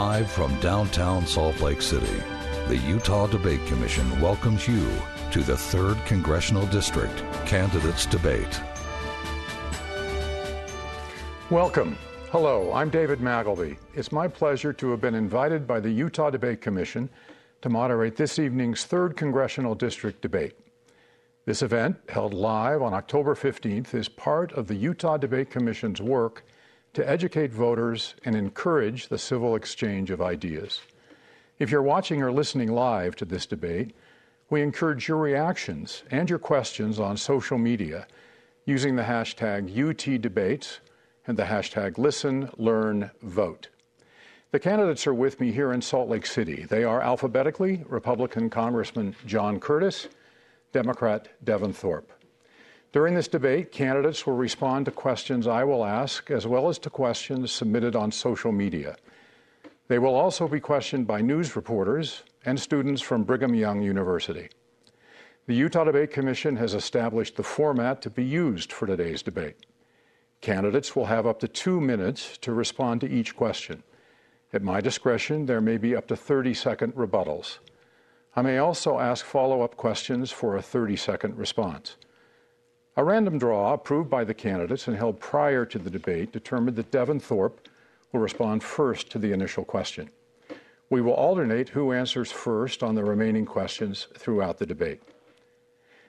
Live from downtown Salt Lake City, the Utah Debate Commission welcomes you to the 3rd Congressional District Candidates Debate. Welcome. Hello, I'm David Magleby. It's my pleasure to have been invited by the Utah Debate Commission to moderate this evening's 3rd Congressional District debate. This event, held live on October 15th, is part of the Utah Debate Commission's work to educate voters and encourage the civil exchange of ideas. If you're watching or listening live to this debate, we encourage your reactions and your questions on social media using the hashtag UTDebates and the hashtag Listen, Learn, Vote. The candidates are with me here in Salt Lake City. They are alphabetically Republican Congressman John Curtis, Democrat Devin Thorpe. During this debate, candidates will respond to questions I will ask, as well as to questions submitted on social media. They will also be questioned by news reporters and students from Brigham Young University. The Utah Debate Commission has established the format to be used for today's debate. Candidates will have up to two minutes to respond to each question. At my discretion, there may be up to 30 second rebuttals. I may also ask follow up questions for a 30 second response. A random draw approved by the candidates and held prior to the debate determined that Devin Thorpe will respond first to the initial question. We will alternate who answers first on the remaining questions throughout the debate.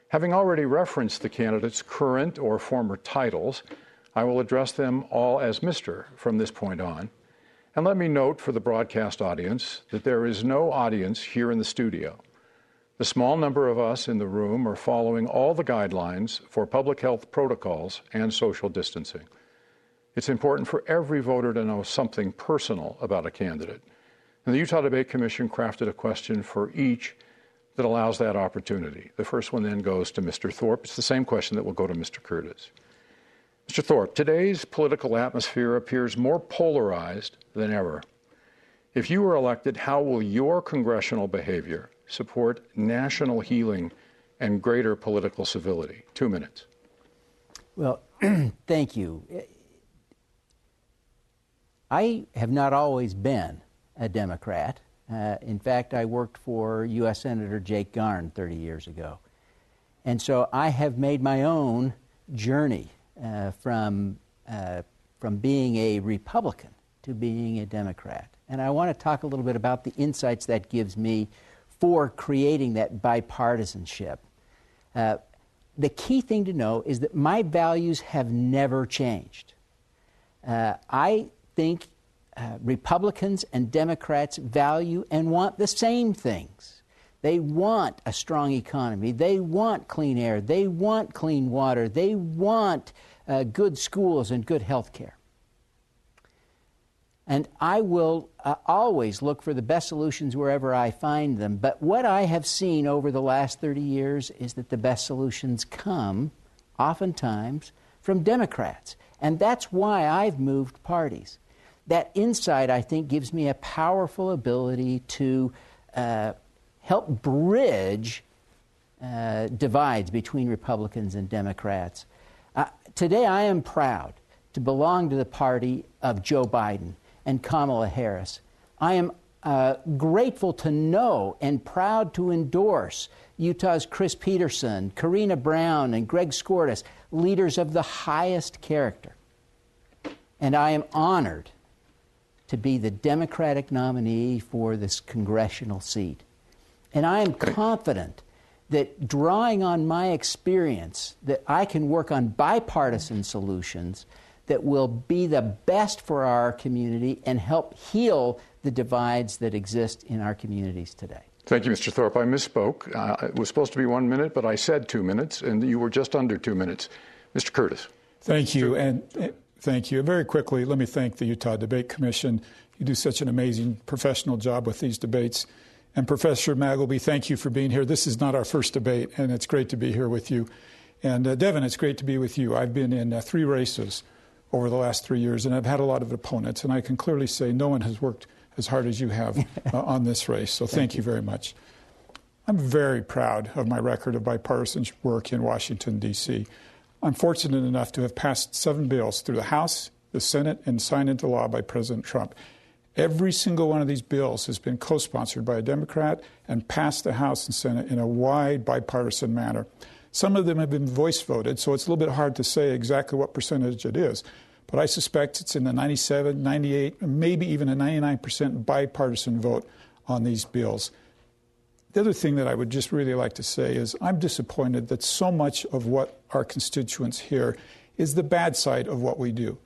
Having already referenced the candidates' current or former titles, I will address them all as Mr. from this point on. And let me note for the broadcast audience that there is no audience here in the studio. The small number of us in the room are following all the guidelines for public health protocols and social distancing. It's important for every voter to know something personal about a candidate. And the Utah Debate Commission crafted a question for each that allows that opportunity. The first one then goes to Mr. Thorpe. It's the same question that will go to Mr. Curtis. Mr. Thorpe, today's political atmosphere appears more polarized than ever. If you were elected, how will your congressional behavior support national healing and greater political civility? Two minutes. Well, thank you. I have not always been a Democrat. Uh, in fact, I worked for U.S. Senator Jake Garn 30 years ago. And so I have made my own journey uh, from, uh, from being a Republican to being a Democrat. And I want to talk a little bit about the insights that gives me for creating that bipartisanship. Uh, the key thing to know is that my values have never changed. Uh, I think uh, Republicans and Democrats value and want the same things. They want a strong economy. They want clean air. They want clean water. They want uh, good schools and good health care. And I will uh, always look for the best solutions wherever I find them. But what I have seen over the last 30 years is that the best solutions come, oftentimes, from Democrats. And that's why I've moved parties. That insight, I think, gives me a powerful ability to uh, help bridge uh, divides between Republicans and Democrats. Uh, today, I am proud to belong to the party of Joe Biden and Kamala Harris. I am uh, grateful to know and proud to endorse Utah's Chris Peterson, Karina Brown, and Greg Skordas, leaders of the highest character. And I am honored to be the Democratic nominee for this congressional seat. And I am confident that drawing on my experience that I can work on bipartisan solutions that will be the best for our community and help heal the divides that exist in our communities today. Thank you, Mr. Thorpe. I misspoke. Uh, it was supposed to be one minute, but I said two minutes, and you were just under two minutes. Mr. Curtis. Thank you. And uh, Thank you. Very quickly, let me thank the Utah Debate Commission. You do such an amazing professional job with these debates. And Professor Magleby, thank you for being here. This is not our first debate, and it's great to be here with you. And uh, Devin, it's great to be with you. I've been in uh, three races over the last three years, and I've had a lot of opponents, and I can clearly say no one has worked as hard as you have uh, on this race. So thank, thank you. you very much. I'm very proud of my record of bipartisan work in Washington, D.C. I'm fortunate enough to have passed seven bills through the House, the Senate, and signed into law by President Trump. Every single one of these bills has been co sponsored by a Democrat and passed the House and Senate in a wide bipartisan manner. Some of them have been voice voted, so it's a little bit hard to say exactly what percentage it is. But I suspect it's in the 97, 98, maybe even a 99% bipartisan vote on these bills. The other thing that I would just really like to say is I'm disappointed that so much of what our constituents hear is the bad side of what we do.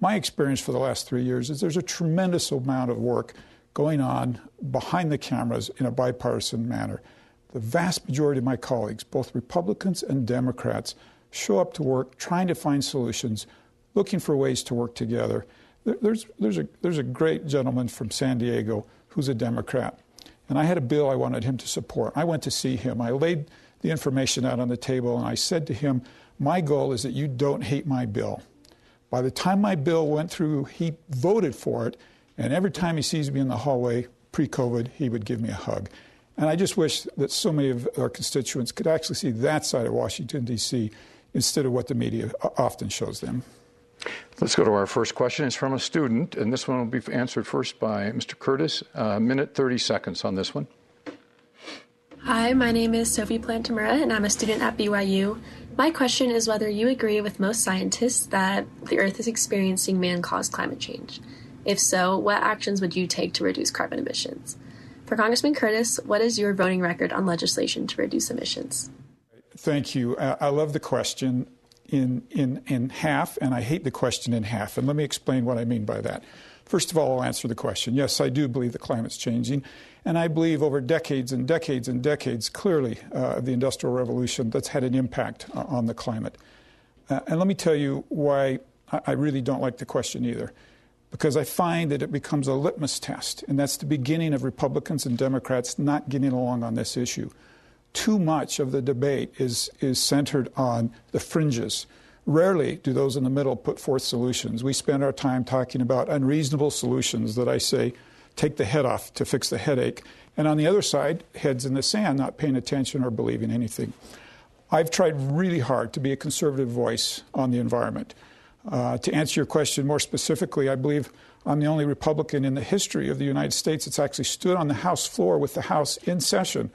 My experience for the last three years is there's a tremendous amount of work going on behind the cameras in a bipartisan manner. The vast majority of my colleagues, both Republicans and Democrats, show up to work trying to find solutions, looking for ways to work together. There's, there's, a, there's a great gentleman from San Diego who's a Democrat. And I had a bill I wanted him to support. I went to see him. I laid the information out on the table and I said to him, My goal is that you don't hate my bill. By the time my bill went through, he voted for it. And every time he sees me in the hallway pre COVID, he would give me a hug. And I just wish that so many of our constituents could actually see that side of Washington, D.C., instead of what the media often shows them. Let's go to our first question. It's from a student, and this one will be answered first by Mr. Curtis. A uh, minute 30 seconds on this one. Hi, my name is Sophie Plantamura, and I'm a student at BYU. My question is whether you agree with most scientists that the Earth is experiencing man caused climate change. If so, what actions would you take to reduce carbon emissions? For Congressman Curtis, what is your voting record on legislation to reduce emissions? Thank you. I love the question in, in, in half, and I hate the question in half. And let me explain what I mean by that. First of all, I'll answer the question. Yes, I do believe the climate's changing. And I believe over decades and decades and decades, clearly, uh, the Industrial Revolution, that's had an impact uh, on the climate. Uh, and let me tell you why I really don't like the question either. Because I find that it becomes a litmus test, and that's the beginning of Republicans and Democrats not getting along on this issue too much of the debate is, is centered on the fringes. Rarely do those in the middle put forth solutions. We spend our time talking about unreasonable solutions that I say take the head off to fix the headache. And on the other side, heads in the sand, not paying attention or believing anything. I've tried really hard to be a conservative voice on the environment. Uh, to answer your question more specifically, I believe I'm the only Republican in the history of the United States that's actually stood on the House floor with the House in session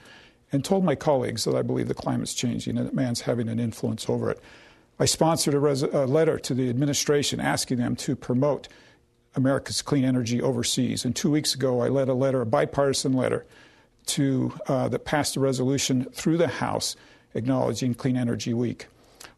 and told my colleagues that I believe the climate's changing and that man's having an influence over it. I sponsored a, res- a letter to the administration asking them to promote America's clean energy overseas. And two weeks ago, I led a letter, a bipartisan letter, to uh, that passed a resolution through the House acknowledging Clean Energy Week.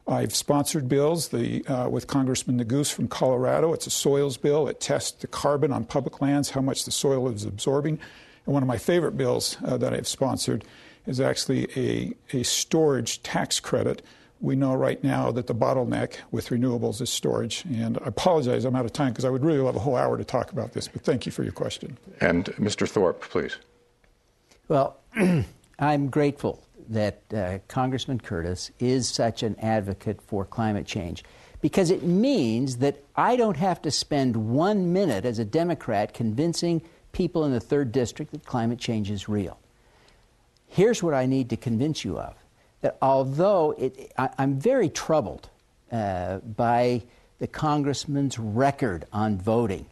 I've sponsored bills the, uh, with Congressman Neguse from Colorado. It's a soils bill. It tests the carbon on public lands, how much the soil is absorbing. And one of my favorite bills uh, that I've sponsored is actually a, a storage tax credit. We know right now that the bottleneck with renewables is storage. And I apologize, I'm out of time because I would really love a whole hour to talk about this, but thank you for your question. And Mr. Thorpe, please. Well, I'm grateful that uh, Congressman Curtis is such an advocate for climate change because it means that I don't have to spend one minute as a Democrat convincing people in the third district that climate change is real. Here's what I need to convince you of that although it, I, am very troubled uh, by the congressman's record on voting.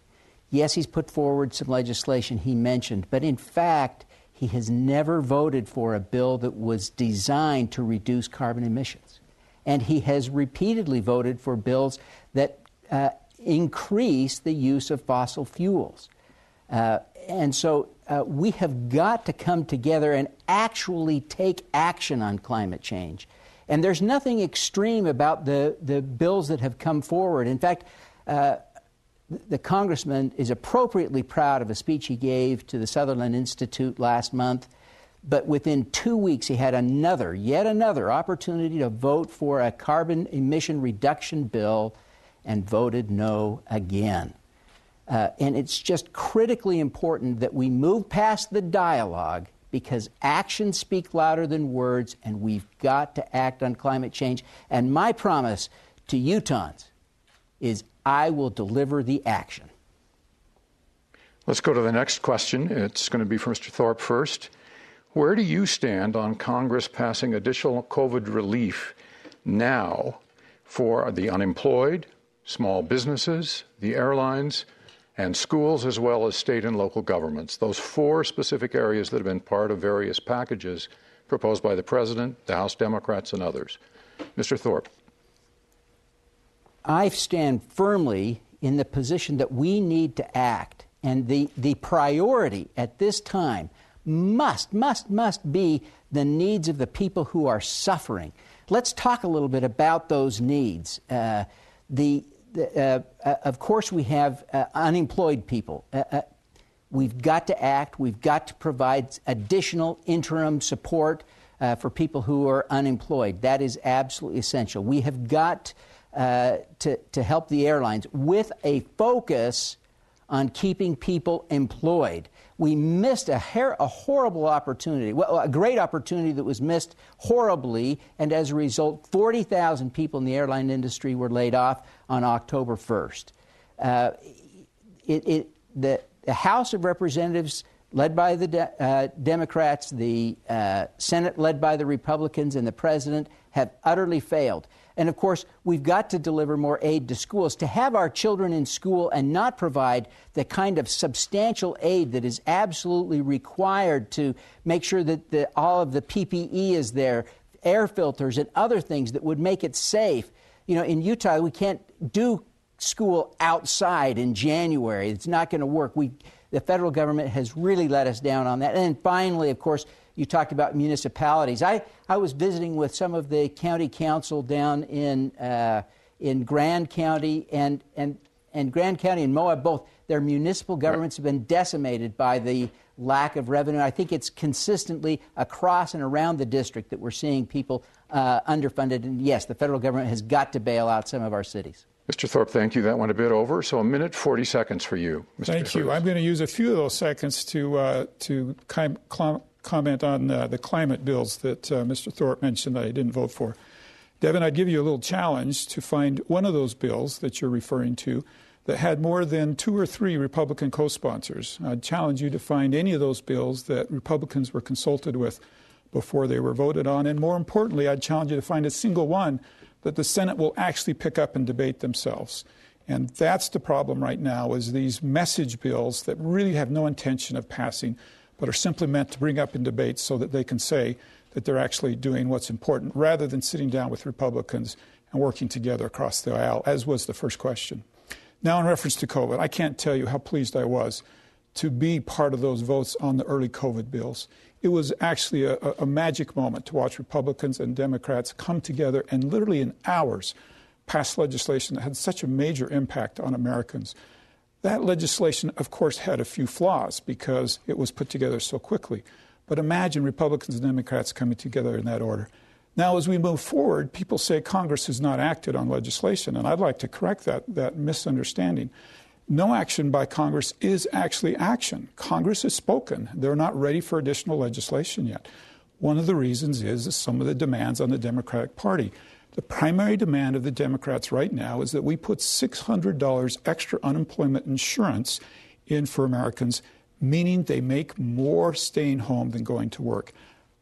Yes, he's put forward some legislation he mentioned, but in fact, he has never voted for a bill that was designed to reduce carbon emissions. And he has repeatedly voted for bills that uh, increase the use of fossil fuels. Uh, and so uh, we have got to come together and actually take action on climate change. And there's nothing extreme about the, the bills that have come forward. In fact, uh, the congressman is appropriately proud of a speech he gave to the Sutherland Institute last month. But within two weeks, he had another, yet another opportunity to vote for a carbon emission reduction bill and voted no again. Uh, and it's just critically important that we move past the dialogue because actions speak louder than words, and we've got to act on climate change. And my promise to Utahns is I will deliver the action. Let's go to the next question. It's going to be for Mr. Thorpe first. Where do you stand on Congress passing additional COVID relief now for the unemployed, small businesses, the airlines, and schools, as well as state and local governments? Those four specific areas that have been part of various packages proposed by the President, the House Democrats, and others. Mr. Thorpe. I stand firmly in the position that we need to act. And the, the priority at this time must, must, must be the needs of the people who are suffering. Let's talk a little bit about those needs. Uh, the, the uh, uh, of course, we have uh, unemployed people. Uh, uh, we've got to act. We've got to provide additional interim support for people who are unemployed. That is absolutely essential. We have got uh, to, to help the airlines with a focus on keeping people employed. We missed a, a horrible opportunity, well, a great opportunity that was missed horribly, and as a result, 40,000 people in the airline industry were laid off on October 1st. Uh, it, it, the, the, House of Representatives, led by the de- uh, Democrats, the uh, Senate, led by the Republicans, and the President, have utterly failed. And of course, we've got to deliver more aid to schools. To have our children in school and not provide the kind of substantial aid that is absolutely required to make sure that the, all of the PPE is there, air filters, and other things that would make it safe. You know, in Utah, we can't do school outside in January. It's not going to work. We, the federal government has really let us down on that. And finally, of course, you talked about municipalities. I, I was visiting with some of the county council down in, uh, in Grand County and, and, and Grand County and Moab both. Their municipal governments have been decimated by the lack of revenue. I think it's consistently across and around the district that we're seeing people uh, underfunded. And yes, the federal government has got to bail out some of our cities. Mr. Thorpe, thank you. That went a bit over, so a minute forty seconds for you. Mr. Thank you. I'm going to use a few of those seconds to uh, to comment on uh, the climate bills that uh, Mr. Thorpe mentioned that I didn't vote for. Devin, I'd give you a little challenge to find one of those bills that you're referring to that had more than two or three Republican co sponsors. I'd challenge you to find any of those bills that Republicans were consulted with before they were voted on. And more importantly, I'd challenge you to find a single one that the Senate will actually pick up and debate themselves. And that's the problem right now is these message bills that really have no intention of passing but are simply meant to bring up in debate so that they can say that they're actually doing what's important rather than sitting down with Republicans and working together across the aisle, as was the first question. Now, in reference to COVID, I can't tell you how pleased I was to be part of those votes on the early COVID bills. It was actually a, a magic moment to watch Republicans and Democrats come together and literally in hours pass legislation that had such a major impact on Americans. That legislation, of course, had a few flaws because it was put together so quickly. But imagine Republicans and Democrats coming together in that order. Now, as we move forward, people say Congress has not acted on legislation, and I'd like to correct that, that misunderstanding. No action by Congress is actually action. Congress has spoken. They're not ready for additional legislation yet. One of the reasons is some of the demands on the Democratic Party. The primary demand of the Democrats right now is that we put $600 extra unemployment insurance in for Americans, meaning they make more staying home than going to work.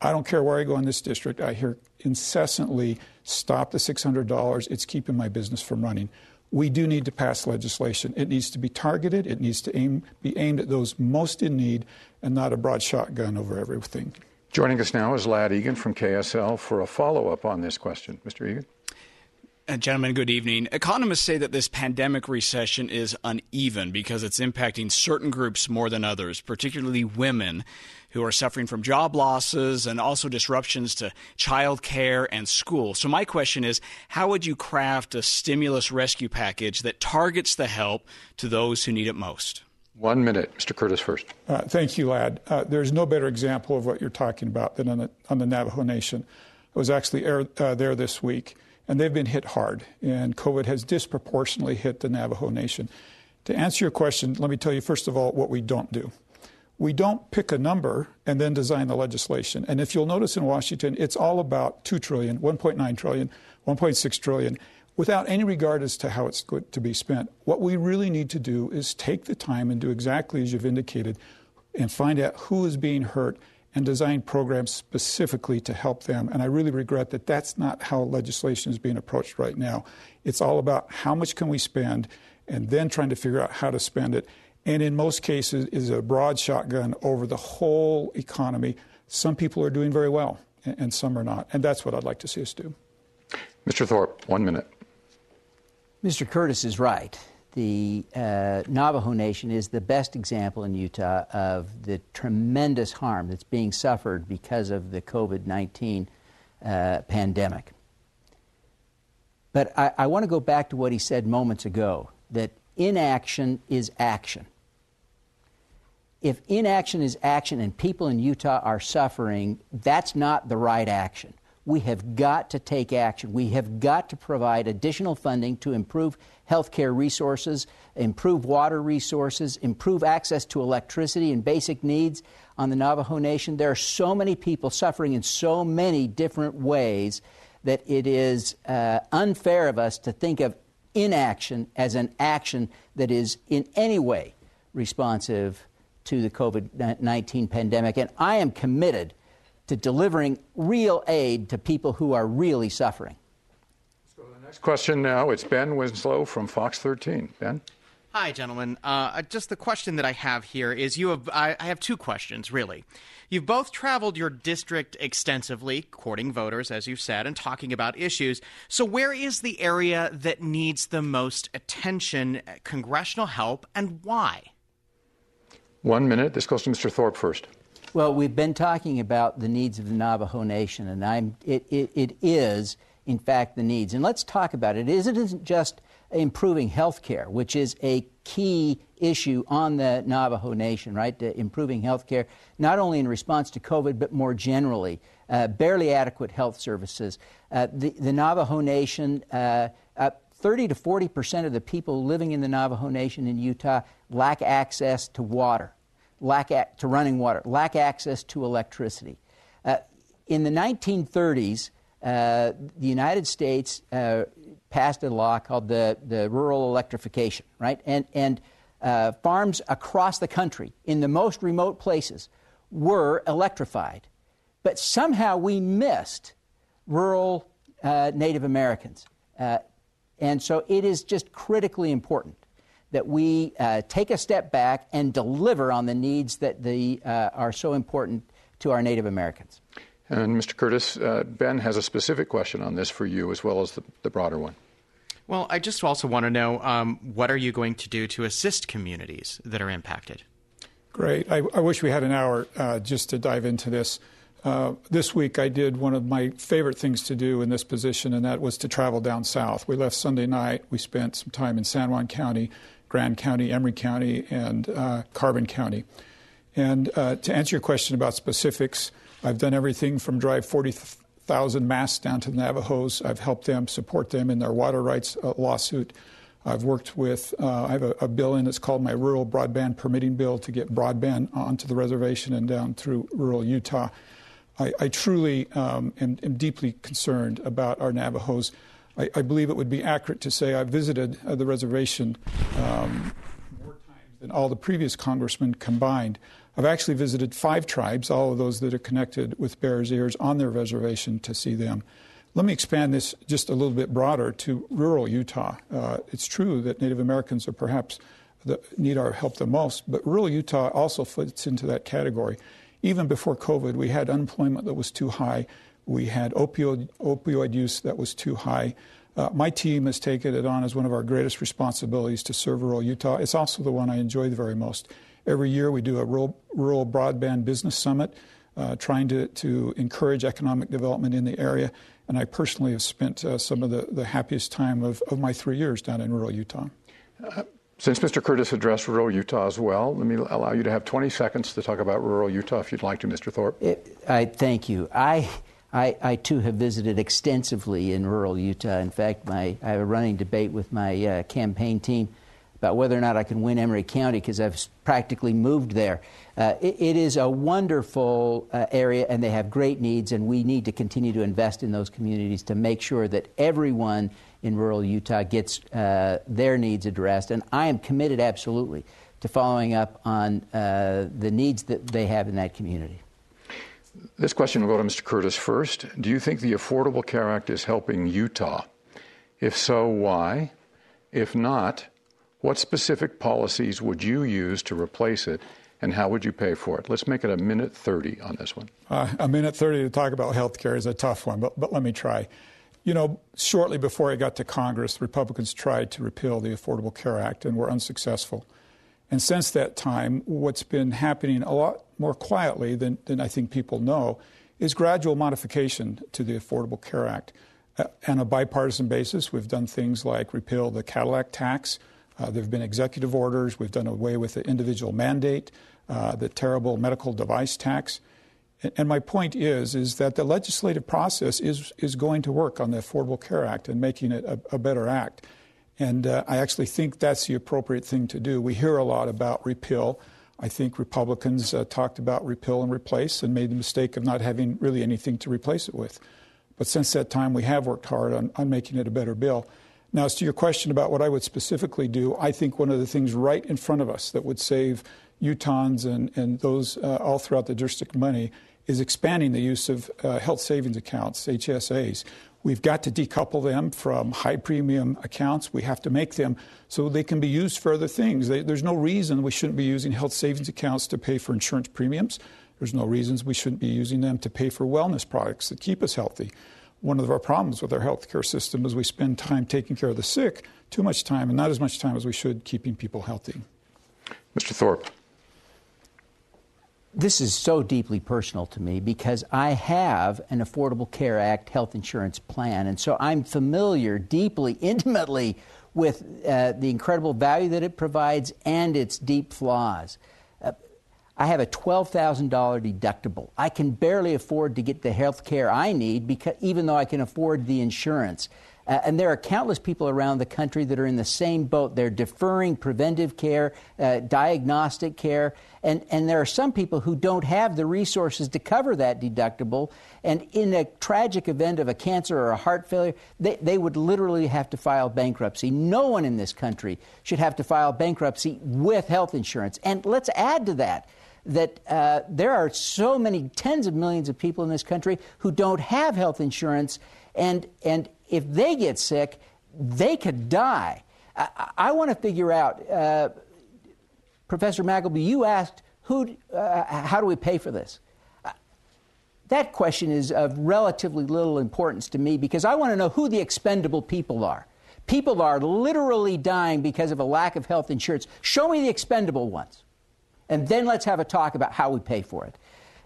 I don't care where I go in this district, I hear incessantly stop the $600, it's keeping my business from running. We do need to pass legislation. It needs to be targeted, it needs to aim, be aimed at those most in need and not a broad shotgun over everything. Joining us now is Ladd Egan from KSL for a follow up on this question. Mr. Egan? Uh, gentlemen, good evening. Economists say that this pandemic recession is uneven because it's impacting certain groups more than others, particularly women who are suffering from job losses and also disruptions to child care and school. So, my question is how would you craft a stimulus rescue package that targets the help to those who need it most? One minute. Mr. Curtis first. Uh, thank you, Ladd. Uh, there's no better example of what you're talking about than on the, on the Navajo Nation. I was actually air, uh, there this week, and they've been hit hard. And COVID has disproportionately hit the Navajo Nation. To answer your question, let me tell you first of all what we don't do. We don't pick a number and then design the legislation. And if you'll notice in Washington, it's all about 2 trillion, 1.9 trillion, 1.6 trillion without any regard as to how it's going to be spent. What we really need to do is take the time and do exactly as you've indicated and find out who is being hurt and design programs specifically to help them. And I really regret that that's not how legislation is being approached right now. It's all about how much can we spend and then trying to figure out how to spend it. And in most cases is a broad shotgun over the whole economy. Some people are doing very well and some are not. And that's what I'd like to see us do. Mr. Thorpe, one minute. Mr. Curtis is right. The uh, Navajo Nation is the best example in Utah of the tremendous harm that's being suffered because of the COVID 19 uh, pandemic. But I, I want to go back to what he said moments ago that inaction is action. If inaction is action and people in Utah are suffering, that's not the right action we have got to take action. We have got to provide additional funding to improve healthcare resources, improve water resources, improve access to electricity and basic needs on the Navajo Nation. There are so many people suffering in so many different ways that it is uh, unfair of us to think of inaction as an action that is in any way responsive to the COVID 19 pandemic. And I am committed to delivering real aid to people who are really suffering. Let's go to the next question now. It's Ben Winslow from Fox 13. Ben? Hi, gentlemen. Uh, just the question that I have here is you have I, I have two questions really. You've both traveled your district extensively, courting voters, as you've said, and talking about issues. So, where is the area that needs the most attention, congressional help, and why? One minute. This goes to Mr. Thorpe first. Well, we've been talking about the needs of the Navajo Nation, and I'm, it, it, it is, in fact, the needs. And let's talk about it. It isn't just improving health care, which is a key issue on the Navajo Nation, right? Improving health care, not only in response to COVID, but more generally. Uh, barely adequate health services. Uh, the, the, Navajo Nation, uh, 30 to 40 percent of the people living in the Navajo Nation in Utah lack access to water lack a- to running water, lack access to electricity. Uh, in the 1930s, uh, the United States uh, passed a law called the, the Rural Electrification, right? And, and uh, farms across the country, in the most remote places, were electrified. But somehow we missed rural uh, Native Americans. Uh, and so it is just critically important that we uh, take a step back and deliver on the needs that the, uh, are so important to our Native Americans. And Mr. Curtis, uh, Ben has a specific question on this for you as well as the, the broader one. Well, I just also want to know um, what are you going to do to assist communities that are impacted? Great. I, I wish we had an hour uh, just to dive into this. Uh, this week, I did one of my favorite things to do in this position, and that was to travel down south. We left Sunday night. We spent some time in San Juan County, Grand County, Emery County, and uh, Carbon County. And uh, to answer your question about specifics, I've done everything from drive 40,000 masts down to the Navajos. I've helped them, support them in their water rights uh, lawsuit. I've worked with, uh, I have a, a, bill in that's called my Rural Broadband Permitting Bill to get broadband onto the reservation and down through rural Utah. I, I truly um, am, am deeply concerned about our Navajos. I, I, believe it would be accurate to say I visited uh, the reservation um, more times than all the previous congressmen combined. I've actually visited five tribes, all of those that are connected with Bears Ears, on their reservation to see them. Let me expand this just a little bit broader to rural Utah. Uh, it's true that Native Americans are perhaps the, need our help the most, but rural Utah also fits into that category. Even before COVID, we had unemployment that was too high. We had opioid, opioid use that was too high. Uh, my team has taken it on as one of our greatest responsibilities to serve rural Utah. It's also the one I enjoy the very most. Every year we do a rural, rural broadband business summit, uh, trying to, to encourage economic development in the area. And I personally have spent uh, some of the, the happiest time of, of my three years down in rural Utah. Uh, since Mr. Curtis addressed rural Utah as well, let me allow you to have 20 seconds to talk about rural Utah if you'd like to, Mr. Thorpe. It, I thank you. I I, I, too have visited extensively in rural Utah. In fact, my, I have a running debate with my uh, campaign team about whether or not I can win Emery County because I've practically moved there. Uh, it, it is a wonderful uh, area, and they have great needs, and we need to continue to invest in those communities to make sure that everyone in rural Utah gets uh, their needs addressed. And I am committed absolutely to following up on uh, the needs that they have in that community. This question will go to Mr. Curtis first. Do you think the Affordable Care Act is helping Utah? If so, why? If not, what specific policies would you use to replace it, and how would you pay for it? Let's make it a minute 30 on this one. Uh, a minute 30 to talk about health care is a tough one, but, but let me try. You know, shortly before I got to Congress, Republicans tried to repeal the Affordable Care Act and were unsuccessful. And since that time, what's been happening a lot more quietly than, than I think people know is gradual modification to the Affordable Care Act. Uh, on a bipartisan basis, we've done things like repeal the Cadillac tax. Uh, there have been executive orders. We've done away with the individual mandate, uh, the terrible medical device tax. And, and my point is, is that the legislative process is, is going to work on the Affordable Care Act and making it a, a better act. And uh, I actually think that's the appropriate thing to do. We hear a lot about repeal. I think Republicans uh, talked about repeal and replace and made the mistake of not having really anything to replace it with. But since that time, we have worked hard on, on making it a better bill. Now, as to your question about what I would specifically do, I think one of the things right in front of us that would save Utahns and, and those uh, all throughout the district money is expanding the use of uh, health savings accounts, HSAs. We've got to decouple them from high premium accounts. We have to make them so they can be used for other things. They, there's no reason we shouldn't be using health savings accounts to pay for insurance premiums. There's no reasons we shouldn't be using them to pay for wellness products that keep us healthy. One of our problems with our healthcare system is we spend time taking care of the sick, too much time, and not as much time as we should keeping people healthy. Mr. Thorpe this is so deeply personal to me because I have an Affordable Care Act health insurance plan. And so I'm familiar deeply, intimately with uh, the incredible value that it provides and its deep flaws. Uh, I have a $12,000 deductible. I can barely afford to get the health care I need because even though I can afford the insurance. Uh, and there are countless people around the country that are in the same boat. They're deferring preventive care, uh, diagnostic care, and, and there are some people who don't have the resources to cover that deductible. And in a tragic event of a cancer or a heart failure, they, they would literally have to file bankruptcy. No one in this country should have to file bankruptcy with health insurance. And let's add to that that uh, there are so many tens of millions of people in this country who don't have health insurance, and, and if they get sick, they could die. I, I want to figure out, uh, Professor Magleby, you asked, who, uh, how do we pay for this? Uh, that question is of relatively little importance to me because I want to know who the expendable people are. People are literally dying because of a lack of health insurance. Show me the expendable ones. And then let's have a talk about how we pay for it.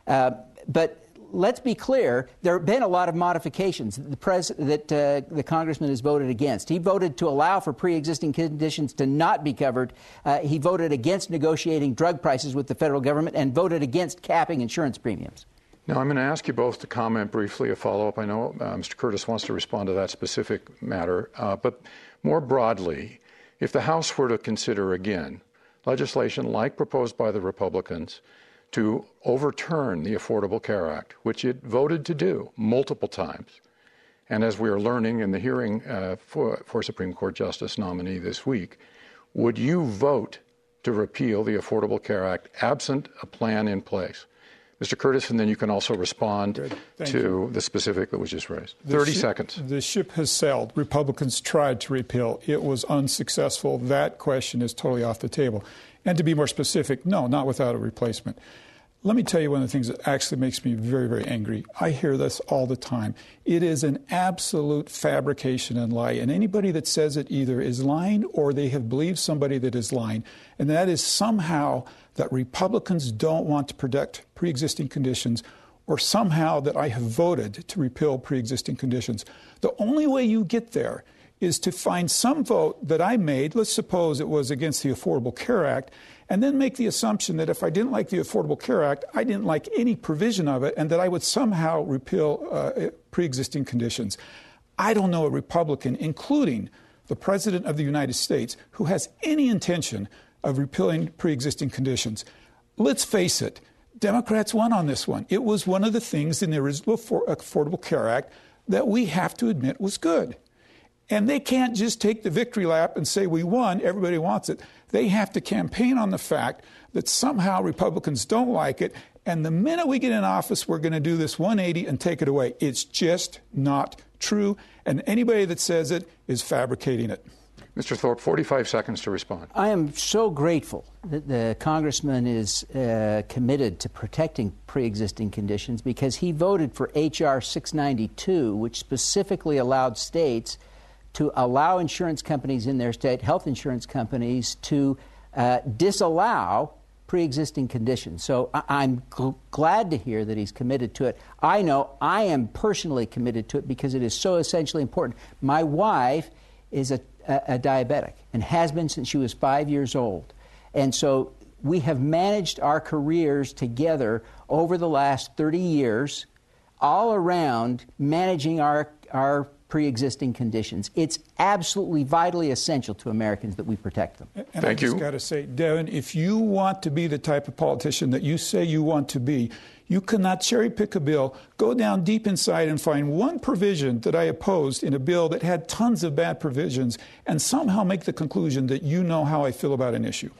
Uh, but let's be clear, there have been a lot of modifications the pres- that uh, the congressman has voted against. He voted to allow for pre existing conditions to not be covered. Uh, he voted against negotiating drug prices with the federal government and voted against capping insurance premiums. Now, I'm going to ask you both to comment briefly, a follow up. I know uh, Mr. Curtis wants to respond to that specific matter, uh, but more broadly, if the House were to consider again legislation like proposed by the Republicans, to overturn the Affordable Care Act, which it voted to do multiple times. And as we are learning in the hearing uh, for, for Supreme Court Justice nominee this week, would you vote to repeal the Affordable Care Act absent a plan in place? Mr. Curtis, and then you can also respond to you. the specific that was just raised. The 30 ship, seconds. The ship has sailed. Republicans tried to repeal. It was unsuccessful. That question is totally off the table. And to be more specific, no, not without a replacement. Let me tell you one of the things that actually makes me very, very angry. I hear this all the time. It is an absolute fabrication and lie. And anybody that says it either is lying or they have believed somebody that is lying. And that is somehow that Republicans don't want to protect pre existing conditions or somehow that I have voted to repeal pre existing conditions. The only way you get there is to find some vote that I made, let's suppose it was against the Affordable Care Act, and then make the assumption that if I didn't like the Affordable Care Act, I didn't like any provision of it, and that I would somehow repeal uh, pre existing conditions. I don't know a Republican, including the President of the United States, who has any intention of repealing pre existing conditions. Let's face it, Democrats won on this one. It was one of the things in the original Affordable Care Act that we have to admit was good. And they can't just take the victory lap and say, we won, everybody wants it. They have to campaign on the fact that somehow Republicans don't like it. And the minute we get in office, we're going to do this 180 and take it away. It's just not true. And anybody that says it is fabricating it. Mr. Thorpe, 45 seconds to respond. I am so grateful that the congressman is uh, committed to protecting pre existing conditions because he voted for H.R. 692, which specifically allowed states to allow insurance companies in their state, health insurance companies, to uh, disallow pre existing conditions. So I- am gl- glad to hear that he's committed to it. I know I am personally committed to it because it is so essentially important. My wife is a, a, a diabetic and has been since she was five years old. And so we have managed our careers together over the last 30 years, all around managing our, our pre existing conditions. It's absolutely vitally essential to Americans that we protect them. And Thank I just you. got to say, Devin, if you want to be the type of politician that you say you want to be, you cannot cherry pick a bill, go down deep inside and find one provision that I opposed in a bill that had tons of bad provisions and somehow make the conclusion that you know how I feel about an issue.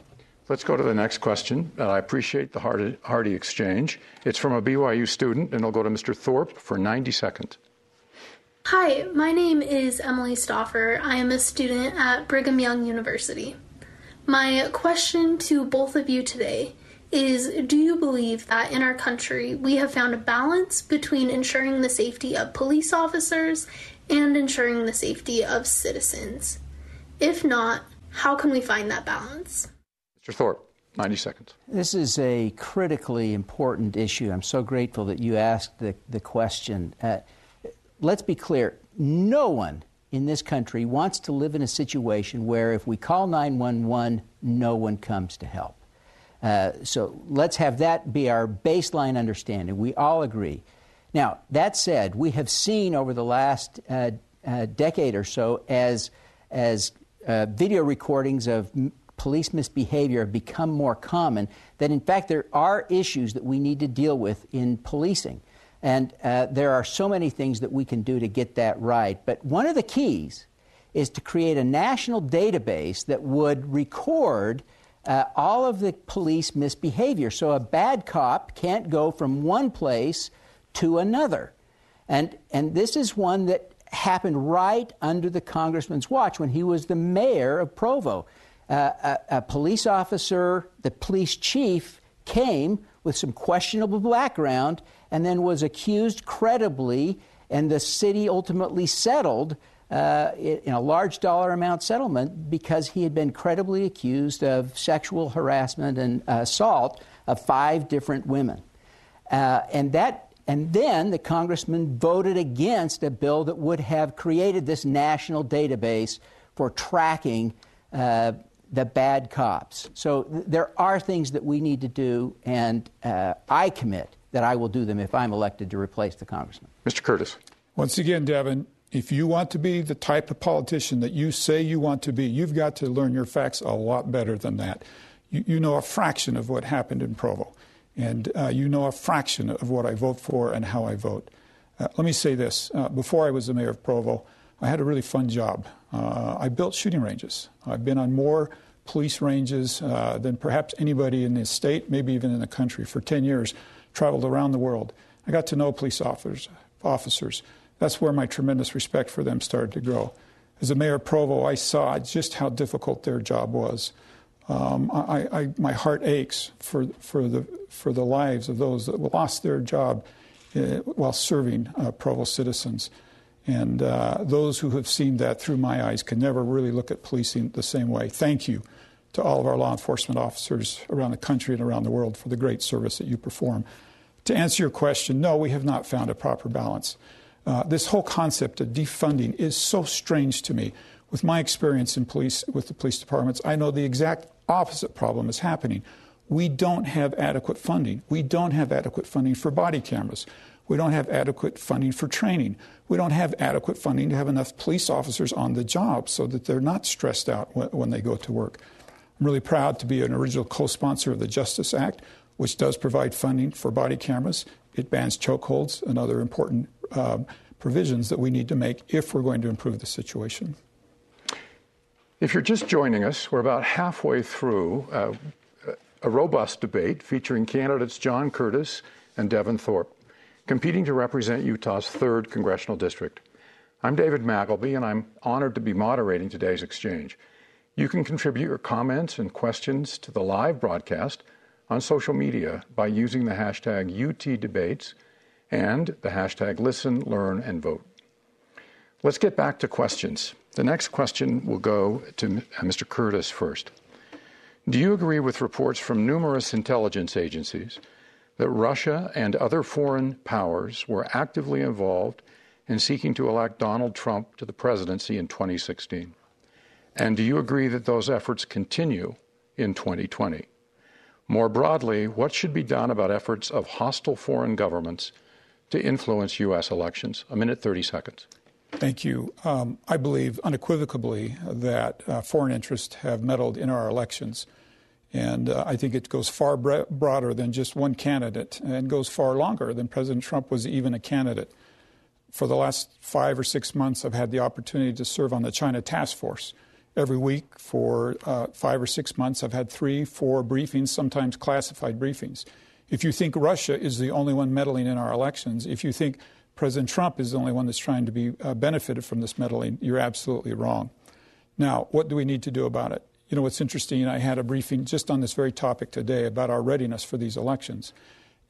Let's go to the next question. Uh, I appreciate the hearty, hearty exchange. It's from a BYU student, and it'll go to Mr. Thorpe for 90 seconds. Hi, my name is Emily Stoffer. I am a student at Brigham Young University. My question to both of you today is Do you believe that in our country we have found a balance between ensuring the safety of police officers and ensuring the safety of citizens? If not, how can we find that balance? Mr. Thorpe, 90 seconds. This is a critically important issue. I'm so grateful that you asked the, the question. Uh, let's be clear no one in this country wants to live in a situation where if we call 911, no one comes to help. Uh, so let's have that be our baseline understanding. We all agree. Now, that said, we have seen over the last uh, uh, decade or so as, as uh, video recordings of m- police misbehavior have become more common, that in fact there are issues that we need to deal with in policing. And uh, there are so many things that we can do to get that right. But one of the keys is to create a national database that would record uh, all of the police misbehavior. So a bad cop can't go from one place to another. And, and this is one that happened right under the congressman's watch when he was the mayor of Provo. Uh, a, a police officer, the police chief, came with some questionable background and then was accused credibly, and the city ultimately settled uh, in a large dollar amount settlement because he had been credibly accused of sexual harassment and assault of five different women. Uh, and that and then the congressman voted against a bill that would have created this national database for tracking uh, the bad cops. So th- there are things that we need to do, and uh, I commit that I will do them if I'm elected to replace the congressman. Mr. Curtis. Once again, Devin, if you want to be the type of politician that you say you want to be, you've got to learn your facts a lot better than that. You, you know a fraction of what happened in Provo, and uh, you know a fraction of what I vote for and how I vote. Uh, let me say this uh, before I was the mayor of Provo, I had a really fun job. Uh, I built shooting ranges. I've been on more police ranges uh, than perhaps anybody in the state, maybe even in the country, for 10 years traveled around the world. I got to know police officers. officers. That's where my tremendous respect for them started to grow. As a mayor of Provo, I saw just how difficult their job was. Um, I, I, my heart aches for, for, the, for the lives of those that lost their job uh, while serving uh, Provo citizens. And uh, those who have seen that through my eyes can never really look at policing the same way. Thank you to all of our law enforcement officers around the country and around the world for the great service that you perform. To answer your question, no, we have not found a proper balance. Uh, this whole concept of defunding is so strange to me. With my experience in police, with the police departments, I know the exact opposite problem is happening. We don't have adequate funding. We don't have adequate funding for body cameras. We don't have adequate funding for training. We don't have adequate funding to have enough police officers on the job so that they're not stressed out when, they go to work. I'm really proud to be an original co sponsor of the Justice Act, which does provide funding for body cameras. It bans chokeholds and other important um, provisions that we need to make if we're going to improve the situation. If you're just joining us, we're about halfway through uh, a robust debate featuring candidates John Curtis and Devin Thorpe, competing to represent Utah's 3rd Congressional District. I'm David Magleby, and I'm honored to be moderating today's exchange. You can contribute your comments and questions to the live broadcast on social media by using the hashtag UTDebates and the hashtag Listen, Learn, and Vote. Let's get back to questions. The next question will go to Mr. Uh, Curtis first. Do you agree with reports from numerous intelligence agencies that Russia and other foreign powers were actively involved in seeking to elect Donald Trump to the presidency in 2016? And do you agree that those efforts continue in 2020? More broadly, what should be done about efforts of hostile foreign governments to influence U.S. elections? A minute, 30 seconds. Thank you. Um, I believe unequivocally that uh, foreign interests have meddled in our elections. And uh, I think it goes far bre- broader than just one candidate and goes far longer than President Trump was even a candidate. For the last five or six months, I've had the opportunity to serve on the China Task Force. Every week for uh, five or six months, I've had three, four briefings, sometimes classified briefings. If you think Russia is the only one meddling in our elections, if you think President Trump is the only one that's trying to be uh, benefited from this meddling, you're absolutely wrong. Now, what do we need to do about it? You know, what's interesting, I had a briefing just on this very topic today about our readiness for these elections.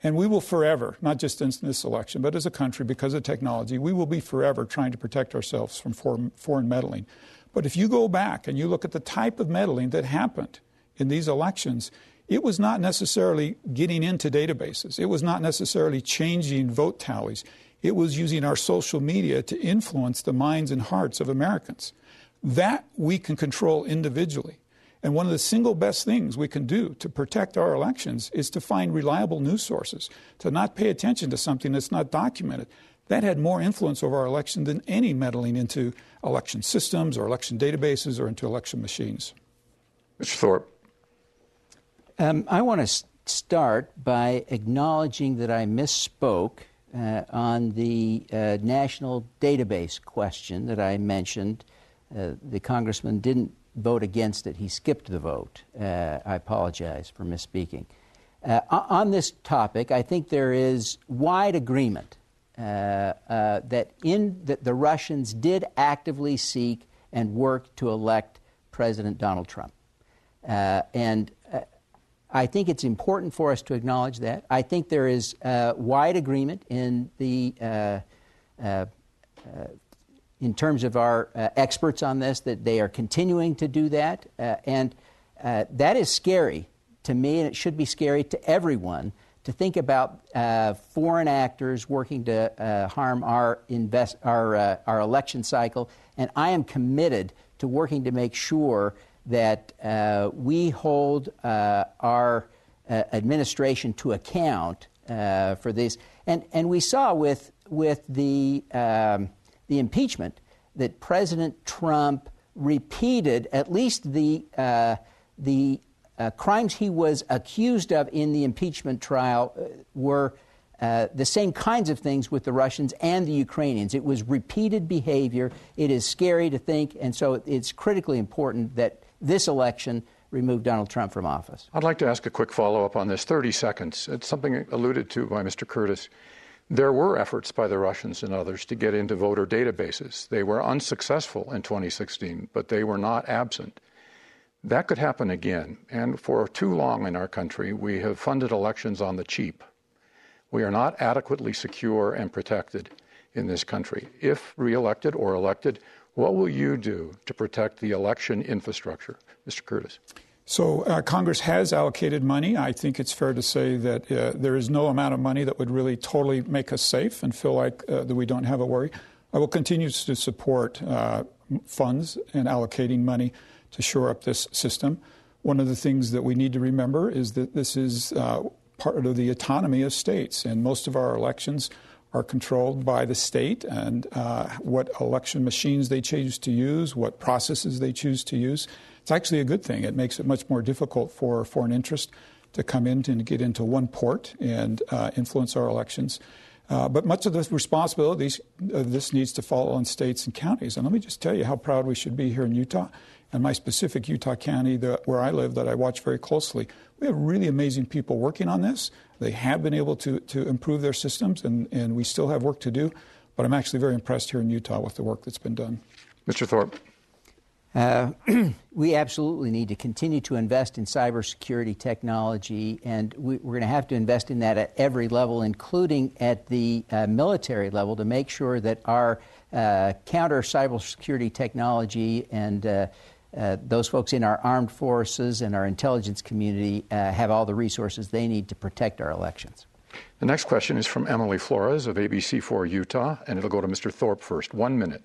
And we will forever, not just in this election, but as a country, because of technology, we will be forever trying to protect ourselves from foreign meddling. But if you go back and you look at the type of meddling that happened in these elections, it was not necessarily getting into databases. It was not necessarily changing vote tallies. It was using our social media to influence the minds and hearts of Americans. That we can control individually. And one of the single best things we can do to protect our elections is to find reliable news sources, to not pay attention to something that's not documented. That had more influence over our election than any meddling into election systems or election databases or into election machines. Mr. Thorpe. Um, I want to start by acknowledging that I misspoke uh, on the uh, national database question that I mentioned. Uh, the congressman didn't vote against it, he skipped the vote. Uh, I apologize for misspeaking. Uh, on this topic, I think there is wide agreement uh, that, in, that the Russians did actively seek and work to elect President Donald Trump. and I think it's important for us to acknowledge that. I think there is uh, wide agreement in the uh, uh, uh in terms of our uh, experts on this that they are continuing to do that, uh, and that is scary to me, and it should be scary to everyone to think about foreign actors working to harm our invest our our election cycle. And I am committed to working to make sure that uh, we hold uh, our uh, administration to account uh, for this. And, and we saw with, with the, um, the impeachment that President Trump repeated at least the, uh, the uh, crimes he was accused of in the impeachment trial were. Uh, the same kinds of things with the Russians and the Ukrainians. It was repeated behavior. It is scary to think, and so it's critically important that this election remove Donald Trump from office. I'd like to ask a quick follow up on this 30 seconds. It's something alluded to by Mr. Curtis. There were efforts by the Russians and others to get into voter databases. They were unsuccessful in 2016, but they were not absent. That could happen again. And for too long in our country, we have funded elections on the cheap. We are not adequately secure and protected in this country. If reelected or elected, what will you do to protect the election infrastructure? Mr. Curtis. So, uh, Congress has allocated money. I think it's fair to say that uh, there is no amount of money that would really totally make us safe and feel like uh, that we don't have a worry. I will continue to support uh, funds and allocating money to shore up this system. One of the things that we need to remember is that this is uh, part of the autonomy of states, and most of our elections are controlled by the state and uh, what election machines they choose to use, what processes they choose to use. It's actually a good thing. It makes it much more difficult for foreign interest to come in and get into one port and uh, influence our elections. Uh, but much of the responsibilities of this needs to fall on states and counties. And let me just tell you how proud we should be here in Utah and my specific Utah County where I live that I watch very closely. We have really amazing people working on this. They have been able to, to improve their systems, and, and we still have work to do. But I'm actually very impressed here in Utah with the work that's been done. Mr. Thorpe. Uh, we absolutely need to continue to invest in cybersecurity technology, and we, are going to have to invest in that at every level, including at the uh, military level, to make sure that our uh, counter cybersecurity technology and uh, uh, those folks in our armed forces and our intelligence community uh, have all the resources they need to protect our elections. The next question is from Emily Flores of ABC4 Utah, and it'll go to Mr. Thorpe first. One minute.